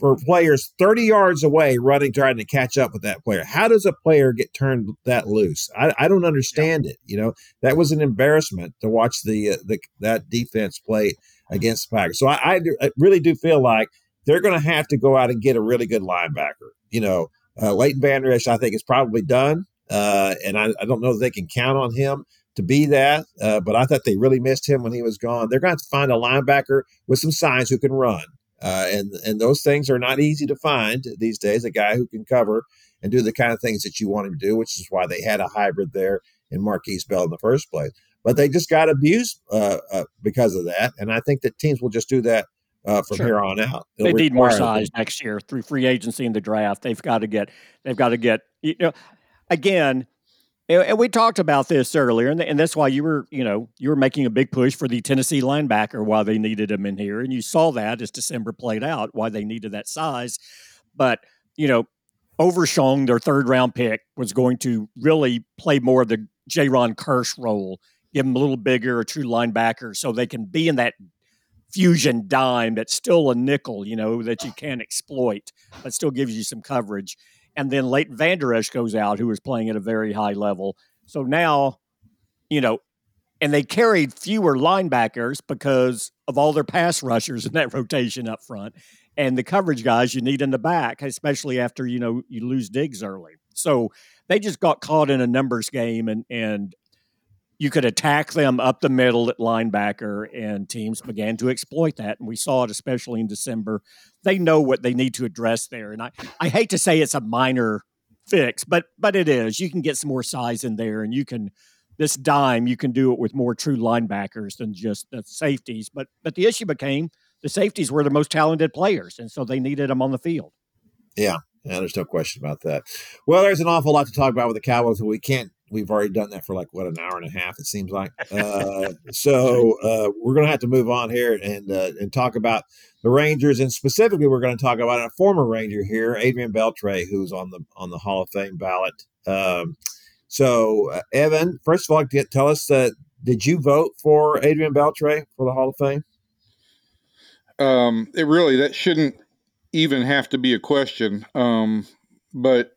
for players 30 yards away running trying to catch up with that player. How does a player get turned that loose? I, I don't understand yeah. it you know? That was an embarrassment to watch the, uh, the that defense play against the packers. So I, I really do feel like they're going to have to go out and get a really good linebacker you know uh, Leighton Vander Esch, I think, is probably done, uh, and I, I, don't know that they can count on him. to be that, uh, but I thought they really missed him when he was gone. They're going to find a linebacker with some size who can run, uh, and and those things are not easy to find these days. A guy who can cover and do the kind of things that you want him to do, which is why they had a hybrid there in Markquese Bell in the first place. But they just got abused uh, uh, because of that, and I think that teams will just do that uh, from sure. here on out. It'll they need more size them. next year through free agency and the draft. They've got to get. They've got to get. You know, again, and we talked about this earlier, and, that's why you were, you know, you were making a big push for the Tennessee linebacker why they needed him in here, and you saw that as December played out, why they needed that size. But you know, Overshown, their third round pick, was going to really play more of the Jayron Kearse role, give him a little bigger, a true linebacker, so they can be in that fusion dime that's still a nickel, you know, that you can't exploit, but still gives you some coverage. And then Leighton Vander Esch goes out, who was playing at a very high level. So now, you know, and they carried fewer linebackers because of all their pass rushers in that [laughs] rotation up front and the coverage guys you need in the back, especially after you know you lose Diggs early. So they just got caught in a numbers game, and and you could attack them up the middle at linebacker, and teams began to exploit that, and we saw it especially in December. They know what they need to address there, and I I hate to say it's a minor fix, but but it is. You can get some more size in there, and you can this dime you can do it with more true linebackers than just the safeties. But but the issue became the safeties were the most talented players, and so they needed them on the field. Yeah, yeah, there's no question about that. Well, there's an awful lot to talk about with the Cowboys, but we can't. We've already done that for like what an hour and a half. It seems like. [laughs] Uh, so uh, we're going to have to move on here and uh, and talk about the Rangers, and specifically, we're going to talk about a former Ranger here, Adrian Beltre, who's on the on the Hall of Fame ballot. Um, so, uh, Evan, first of all, get, tell us that did you vote for Adrian Beltre for the Hall of Fame? Um, it really that shouldn't even have to be a question. Um, but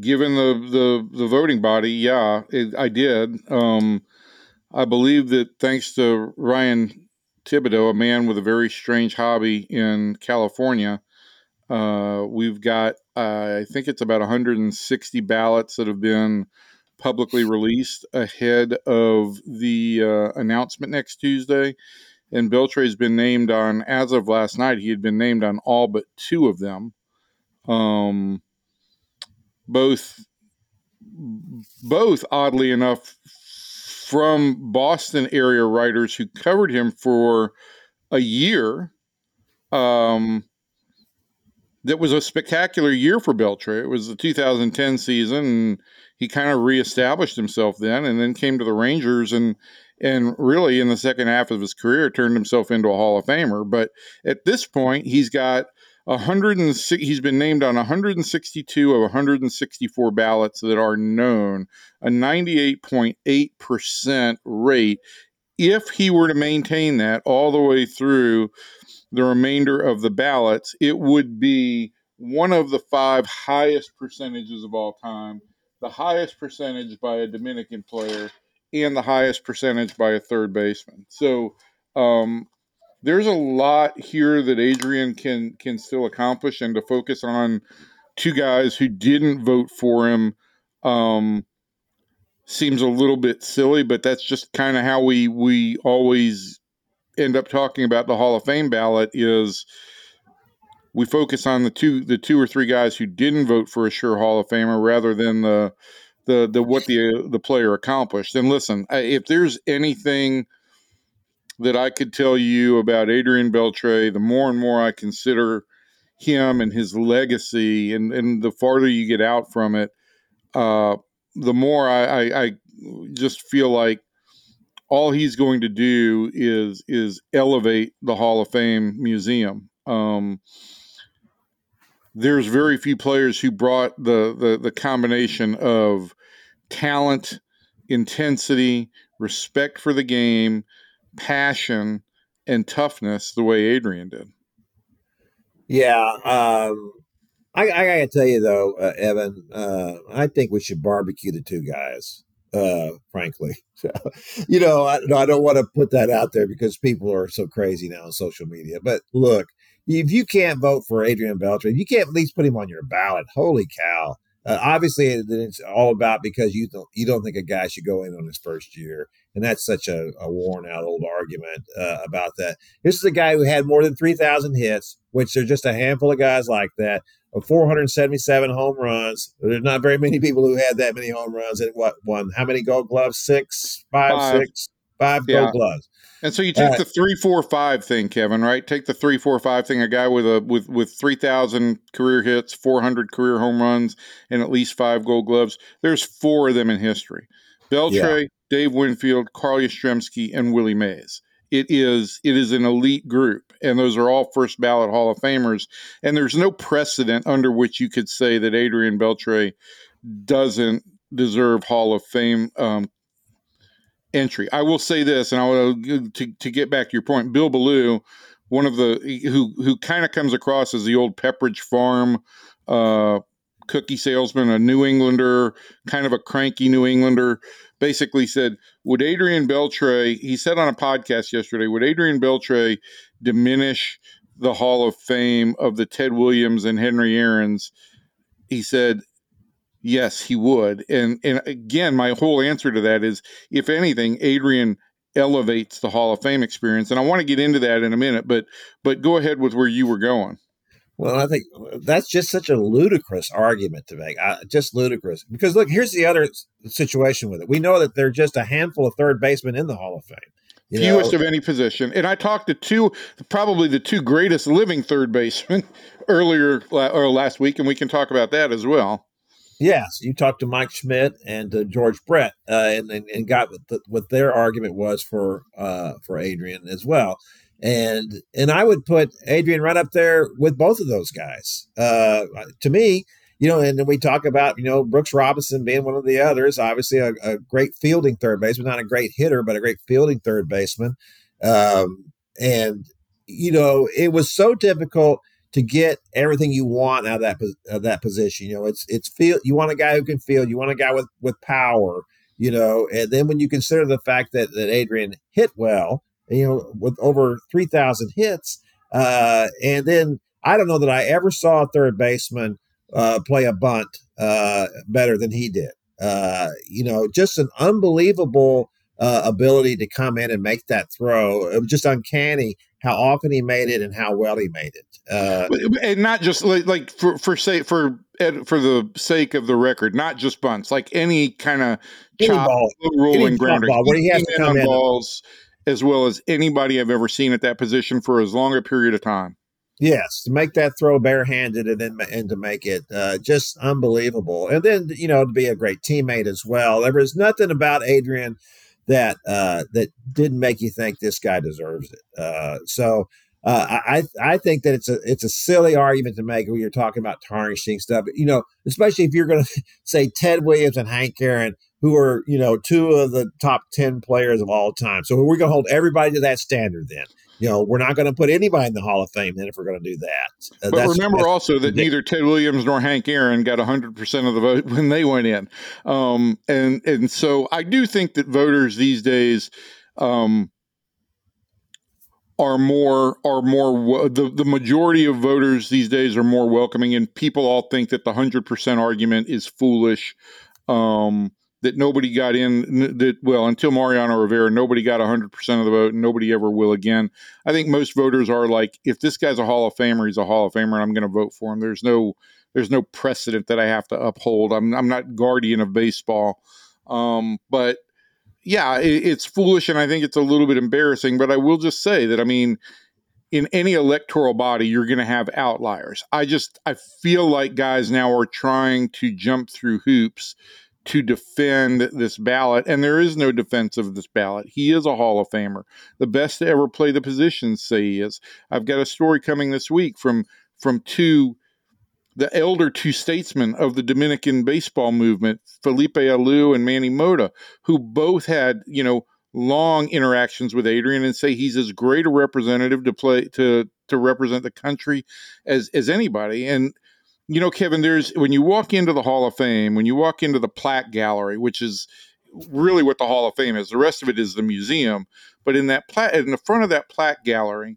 given the the the voting body, yeah, it, I did. Um, I believe that thanks to Ryan Thibodaux, a man with a very strange hobby in California, uh, we've got uh, I think it's about 160 ballots that have been publicly released ahead of the uh, announcement next Tuesday and Beltre's been named on as of last night. He had been named on all but two of them. Um, both, both oddly enough, from Boston area writers who covered him for a year. Um, that was a spectacular year for Beltre. It was the 2010 season, and he kind of reestablished himself then, and then came to the Rangers and and really in the second half of his career turned himself into a Hall of Famer. But at this point, he's got 106 he's been named on 162 of 164 ballots that are known, a 98.8% rate. If he were to maintain that all the way through the remainder of the ballots, it would be one of the five highest percentages of all time, the highest percentage by a Dominican player and the highest percentage by a third baseman. So um, there's a lot here that Adrian can can still accomplish, and to focus on two guys who didn't vote for him um, seems a little bit silly. But that's just kind of how we we always end up talking about the Hall of Fame ballot is we focus on the two the two or three guys who didn't vote for a sure Hall of Famer rather than the the the what the the player accomplished. And listen, if there's anything that I could tell you about Adrian Beltre, the more and more I consider him and his legacy, and and the farther you get out from it, uh, the more I, I, I just feel like all he's going to do is is elevate the Hall of Fame museum. Um, there's very few players who brought the, the the combination of talent, intensity, respect for the game, passion, and toughness the way Adrian did. Yeah. Um, I, I gotta tell you though, uh, Evan, uh, I think we should barbecue the two guys. Uh, frankly, [laughs] you know, I, I don't want to put that out there because people are so crazy now on social media. But look, if you can't vote for Adrian Beltre, you can't at least put him on your ballot, holy cow! Uh, obviously, it's all about because you don't you don't think a guy should go in on his first year, and that's such a, a worn out old argument uh, about that. This is a guy who had more than three thousand hits, which there's just a handful of guys like that. Of 477 home runs, there's not very many people who had that many home runs. And what one? How many Gold Gloves? Six, five, five. six, five yeah. Gold Gloves. And so you take the three, four, five thing, Kevin, right? Take the three, four, five thing. A guy with a with with three thousand career hits, four hundred career home runs, and at least five Gold Gloves. There's four of them in history: Beltre, yeah. Dave Winfield, Carl Yastrzemski, and Willie Mays. It is it is an elite group, and those are all first ballot Hall of Famers. And there's no precedent under which you could say that Adrian Beltre doesn't deserve Hall of Fame um, entry. I will say this, and I will to to get back to your point. Bill Ballou, one of the who who kind of comes across as the old Pepperidge Farm uh, cookie salesman, a New Englander, kind of a cranky New Englander. Basically said, would Adrian Beltre? He said on a podcast yesterday, would Adrian Beltre diminish the Hall of Fame of the Ted Williams and Henry Aaron's? He said Yes, he would. And and again, my whole answer to that is if anything, Adrian elevates the Hall of Fame experience. And I want to get into that in a minute, but but go ahead with where you were going. Well, I think uh, that's just such a ludicrous argument to make. I, just ludicrous. Because look, here's the other situation with it. We know that there are just a handful of third basemen in the Hall of Fame. You Fewest know? of any position. And I talked to two, probably the two greatest living third basemen [laughs] earlier or last week, and we can talk about that as well. Yes, you talked to Mike Schmidt and uh, George Brett, uh, and, and, and got what, the, what their argument was for uh, for Adrian as well, and and I would put Adrian right up there with both of those guys. Uh, to me, you know, and then we talk about you know Brooks Robinson being one of the others. Obviously, a, a great fielding third baseman, not a great hitter, but a great fielding third baseman. Um, and you know, it was so difficult to get everything you want out of that of that position. You know, it's it's feel you want a guy who can field, you want a guy with with power, you know, and then when you consider the fact that that Adrian hit well, you know, with over three thousand hits, uh, and then I don't know that I ever saw a third baseman uh, play a bunt uh, better than he did. Uh, you know, just an unbelievable uh, ability to come in and make that throw. It was just uncanny how often he made it and how well he made it. Uh, and not just like, like for for say for for the sake of the record, not just bunts, like any kind of chop, ball, rolling grounder, ball, where he has to come in balls, as well as anybody I've ever seen at that position for as long a period of time. Yes, to make that throw barehanded and then and to make it uh, just unbelievable, and then you know to be a great teammate as well. There was nothing about Adrian that uh, that didn't make you think this guy deserves it. Uh, so uh, I I think that it's a it's a silly argument to make when you're talking about tarnishing stuff. You know, especially if you're going [laughs] to say Ted Williams and Hank Aaron, who are you know two of the top ten players of all time. So we're going to hold everybody to that standard then you know, we're not going to put anybody in the Hall of Fame then if we're going to do that. Uh, but remember also that neither Ted Williams nor Hank Aaron got 100% of the vote [laughs] when they went in. Um, and, and so I do think that voters these days um, are more, are more, the, the majority of voters these days are more welcoming, and people all think that the 100% argument is foolish. Um, that nobody got in that well until Mariano Rivera nobody got 100% of the vote and nobody ever will again. I think most voters are like if this guy's a Hall of Famer he's a Hall of Famer and I'm going to vote for him. There's no there's no precedent that I have to uphold. I'm I'm not guardian of baseball. Um, but yeah, it, it's foolish and I think it's a little bit embarrassing, but I will just say that I mean in any electoral body you're going to have outliers. I just I feel like guys now are trying to jump through hoops to defend this ballot, and there is no defense of this ballot. He is a Hall of Famer, the best to ever play the position. Say he is. I've got a story coming this week from from two the elder two statesmen of the Dominican baseball movement, Felipe Alou and Manny Mota, who both had you know long interactions with Adrian and say he's as great a representative to play to to represent the country as as anybody and you know, Kevin, there's when you walk into the Hall of Fame, when you walk into the plaque gallery, which is really what the Hall of Fame is. The rest of it is the museum. But in that plaque, in the front of that plaque gallery,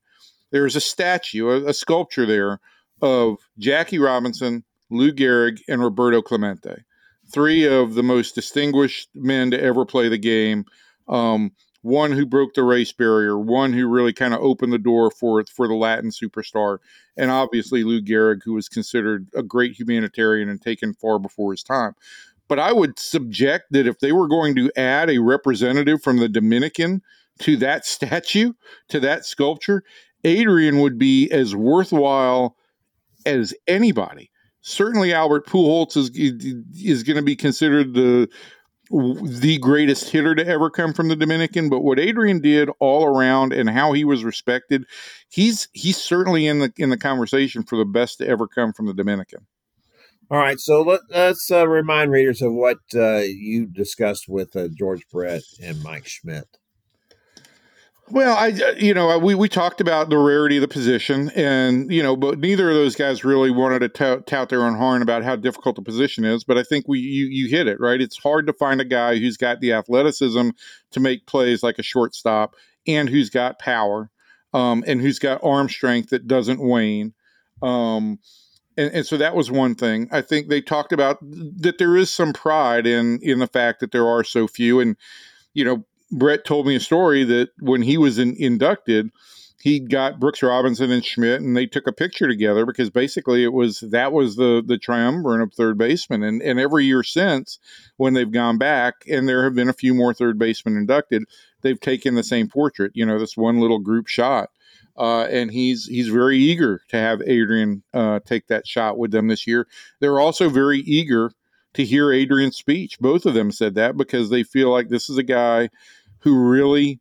there's a statue, a, a sculpture there of Jackie Robinson, Lou Gehrig, and Roberto Clemente. Three of the most distinguished men to ever play the game. Um, one who broke the race barrier, one who really kind of opened the door for for the Latin superstar, and obviously Lou Gehrig, who was considered a great humanitarian and taken far before his time. But I would subject that if they were going to add a representative from the Dominican to that [laughs] statue, to that sculpture, Adrian would be as worthwhile as anybody. Certainly, Albert Pujols is is going to be considered the the greatest hitter to ever come from the Dominican, but what Adrian did all around and how he was respected, he's he's certainly in the in the conversation for the best to ever come from the Dominican. All right, so let, us uh, remind readers of what uh, you discussed with uh, George Brett and Mike Schmidt. Well, I you know we we talked about the rarity of the position, and you know, but neither of those guys really wanted to tout, tout their own horn about how difficult the position is. But I think we you you hit it right. It's hard to find a guy who's got the athleticism to make plays like a shortstop, and who's got power, um, and who's got arm strength that doesn't wane. Um, and, and, so that was one thing. I think they talked about that there is some pride in in the fact that there are so few, and you know, Brett told me a story that when he was in, inducted, he got Brooks Robinson and Schmidt, and they took a picture together because basically it was that was the the triumvirate of third baseman. And and every year since, when they've gone back, and there have been a few more third basemen inducted, they've taken the same portrait. You know, this one little group shot. Uh, and he's he's very eager to have Adrian uh, take that shot with them this year. They're also very eager to hear Adrian's speech. Both of them said that because they feel like this is a guy who really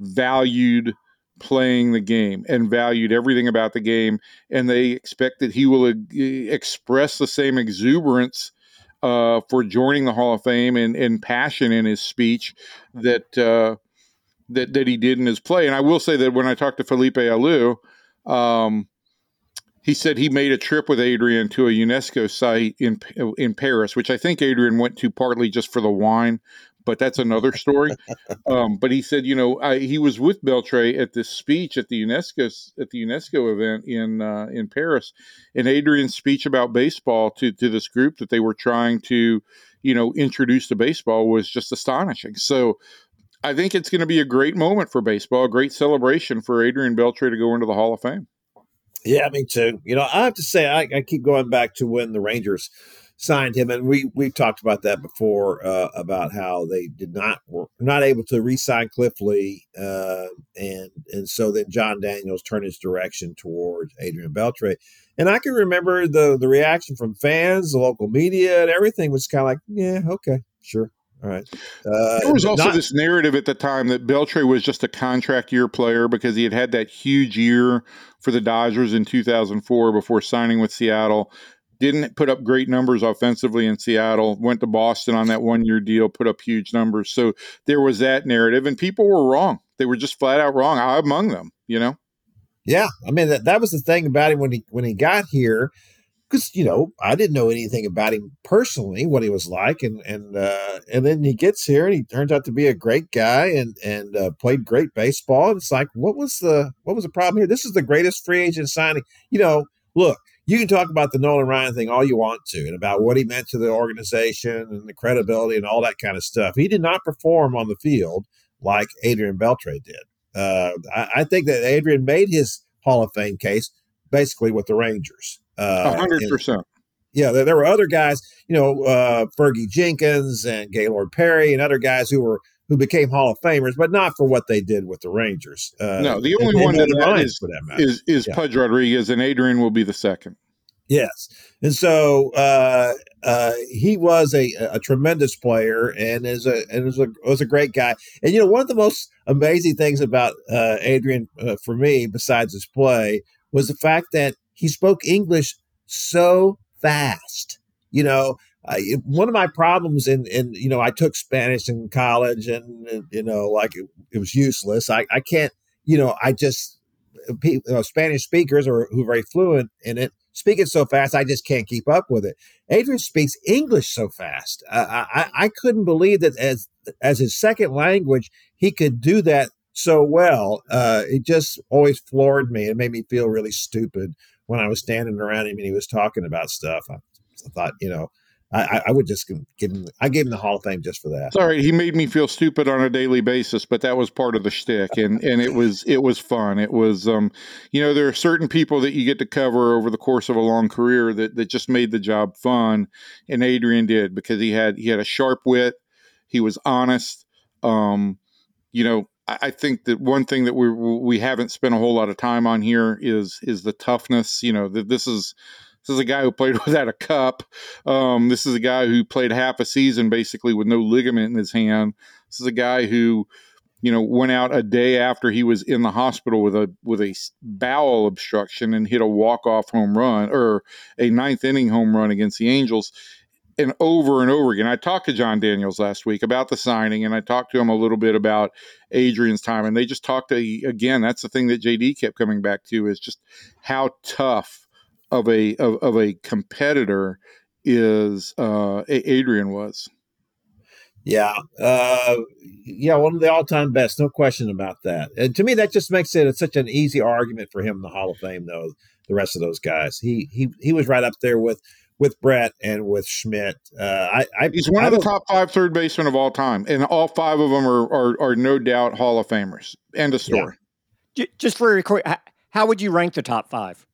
valued playing the game and valued everything about the game, and they expect that he will uh, express the same exuberance uh, for joining the Hall of Fame and, and passion in his speech that uh, that that he did in his play. And I will say that when I talked to Felipe Alou, um, he said he made a trip with Adrian to a UNESCO site in in Paris, which I think Adrian went to partly just for the wine, but that's another story. um, but he said, you know, I, he was with Beltre at this speech at the UNESCO at the UNESCO event in uh, in Paris, and Adrian's speech about baseball to to this group that they were trying to, you know, introduce to baseball was just astonishing. So. I think it's going to be a great moment for baseball, a great celebration for Adrian Beltre to go into the Hall of Fame. Yeah, me too. You know, I have to say, I, I keep going back to when the Rangers signed him, and we we've talked about that before uh, about how they did not were not able to re-sign Cliff Lee, uh, and and so then Jon Daniels turned his direction towards Adrian Beltre, and I can remember the the reaction from fans, the local media, and everything was kind of like, yeah, okay, sure. All right. Uh, there was also not, this narrative at the time that Beltre was just a contract year player because he had had that huge year for the Dodgers in 2004 before signing with Seattle didn't put up great numbers offensively in Seattle, went to Boston on that one year deal, put up huge numbers. So there was that narrative, and people were wrong. They were just flat out wrong. I among them, you know? Yeah. I mean, that, that was the thing about him when he, when he got here, because, you know, I didn't know anything about him personally, what he was like. And, and, uh, and then he gets here and he turns out to be a great guy and, and, uh, played great baseball. And it's like, what was the, what was the problem here? This is the greatest free agent signing. You know, look, you can talk about the Nolan Ryan thing all you want to and about what he meant to the organization and the credibility and all that kind of stuff. He did not perform on the field like Adrian Beltre did. Uh, I, I, think that Adrian made his Hall of Fame case basically with the Rangers. Uh, hundred percent. Yeah, there, there, were other guys, you know, uh, Fergie Jenkins and Gaylord Perry and other guys who were who became Hall of Famers, but not for what they did with the Rangers. Uh, no, the only and, one and that, that is, for that matter. is is yeah. Pudge Rodriguez, and Adrian will be the second. Yes, and so uh, uh, he was a, a tremendous player, and is a and was a was a great guy. And you know, one of the most amazing things about uh, Adrian uh, for me, besides his play, was the fact that he spoke English so fast. You know, I, one of my problems in, in, you know, I took Spanish in college and, you know, like it, it was useless. I, I can't, you know, I just, people, you know, Spanish speakers or who are very fluent in it speak it so fast, I just can't keep up with it. Adrian speaks English so fast. Uh, I, I couldn't believe that as, as his second language, he could do that so well. Uh, it just always floored me. It made me feel really stupid when I was standing around him and he was talking about stuff. I thought, you know, I, I would just give him. I gave him the Hall of Fame just for that. Sorry, he made me feel stupid on a daily basis, but that was part of the shtick, and and it was it was fun. It was, um, you know, there are certain people that you get to cover over the course of a long career that that just made the job fun, and Adrian did because he had he had a sharp wit, he was honest. Um, you know, I, I think that one thing that we we haven't spent a whole lot of time on here is is the toughness. You know, that this is this is a guy who played [laughs] without a cup. Um, this is a guy who played half a season basically with no ligament in his hand. This is a guy who, you know, went out a day after he was in the hospital with a with a bowel obstruction and hit a walk off home run or a ninth inning home run against the Angels. And over and over again, I talked to Jon Daniels last week about the signing, and I talked to him a little bit about Adrian's time, and they just talked to again. That's the thing that JD kept coming back to is just how tough of a of, of a competitor is uh, Adrian was. Yeah, uh, yeah, one of the all-time best, no question about that. And to me, that just makes it such an easy argument for him in the Hall of Fame. Though the rest of those guys, he he he was right up there with with Brett and with Schmidt. Uh, I, I, he's one I of the top five third basemen of all time, and all five of them are are, are no doubt Hall of Famers. End of story. Yeah. Just very quick, how would you rank the top five?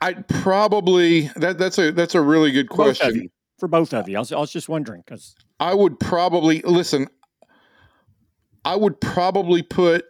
I'd probably that that's a that's a really good question both for both of you. I was, I was just wondering because I would probably listen. I would probably put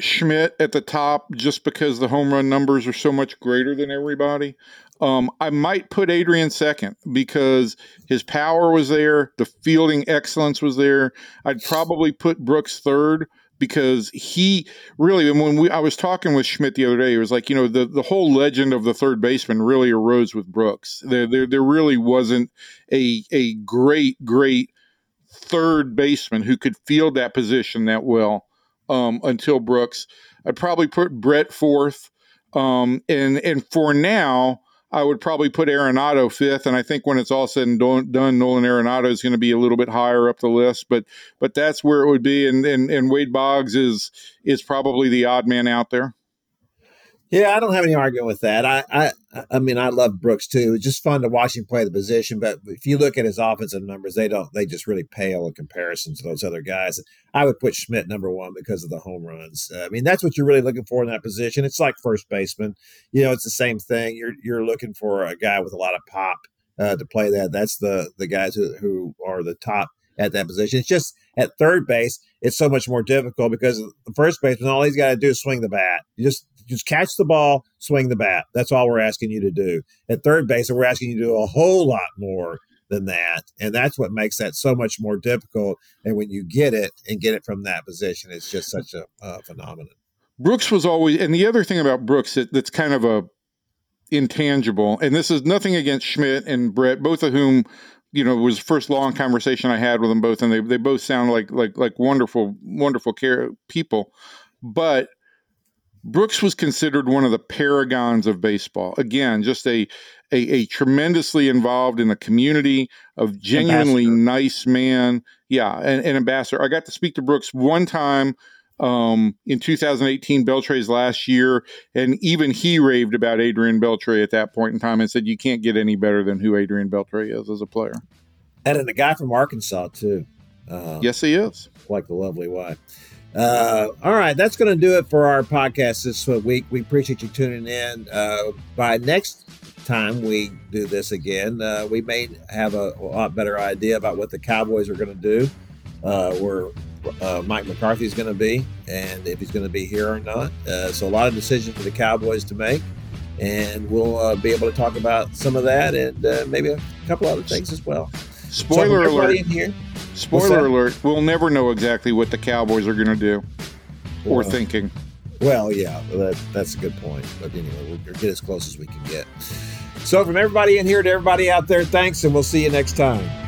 Schmidt at the top just because the home run numbers are so much greater than everybody. Um, I might put Adrian second because his power was there, the fielding excellence was there. I'd probably put Brooks third because he really and when we I was talking with Schmidt the other day, it was like, you know, the, the whole legend of the third baseman really arose with Brooks. There there, there really wasn't a a great, great third baseman who could field that position that well um, until Brooks. I'd probably put Brett fourth. Um, and and for now, I would probably put Arenado fifth, and I think when it's all said and done, Nolan Arenado is going to be a little bit higher up the list. But but that's where it would be, and and, and Wade Boggs is is probably the odd man out there. Yeah, I don't have any argument with that. I, I, I mean, I love Brooks too. It's just fun to watch him play the position. But if you look at his offensive numbers, they don't. They just really pale in comparison to those other guys. I would put Schmidt number one because of the home runs. Uh, I mean, that's what you're really looking for in that position. It's like first baseman. You know, it's the same thing. You're you're looking for a guy with a lot of pop uh, to play that. That's the the guys who who are the top at that position. It's just at third base, it's so much more difficult because the first baseman, all he's got to do is swing the bat. You just just catch the ball, swing the bat. That's all we're asking you to do. At third base, we're asking you to do a whole lot more than that. And that's what makes that so much more difficult. And when you get it and get it from that position, it's just such a, phenomenon. Brooks was always, and the other thing about Brooks that, that's kind of a intangible, and this is nothing against Schmidt and Brett, both of whom, you know, was the first long conversation I had with them both, and they, they both sound like like like wonderful, wonderful care people. But Brooks was considered one of the paragons of baseball. Again, just a a, a tremendously involved in the community, of genuinely ambassador. nice man. Yeah, an, an, ambassador. I got to speak to Brooks one time um, in 2018, Beltre's last year, and even he raved about Adrian Beltre at that point in time and said you can't get any better than who Adrian Beltre is as a player. And the guy from Arkansas too. Uh, yes, he is. Like the lovely wife. Uh, all right, that's going to do it for our podcast this week. We appreciate you tuning in. Uh, by next time we do this again, uh, we may have a, a, lot better idea about what the Cowboys are going to do, uh, where uh, Mike McCarthy is going to be, and if he's going to be here or not. Uh, so, a lot of decisions for the Cowboys to make, and we'll be able to talk about some of that and maybe a couple other things as well. Spoiler so alert! In here, Spoiler alert: We'll never know exactly what the Cowboys are going to do or thinking. Well, yeah, that, that's a good point. But anyway, we'll get as close as we can get. So, from everybody in here to everybody out there, thanks, and we'll see you next time.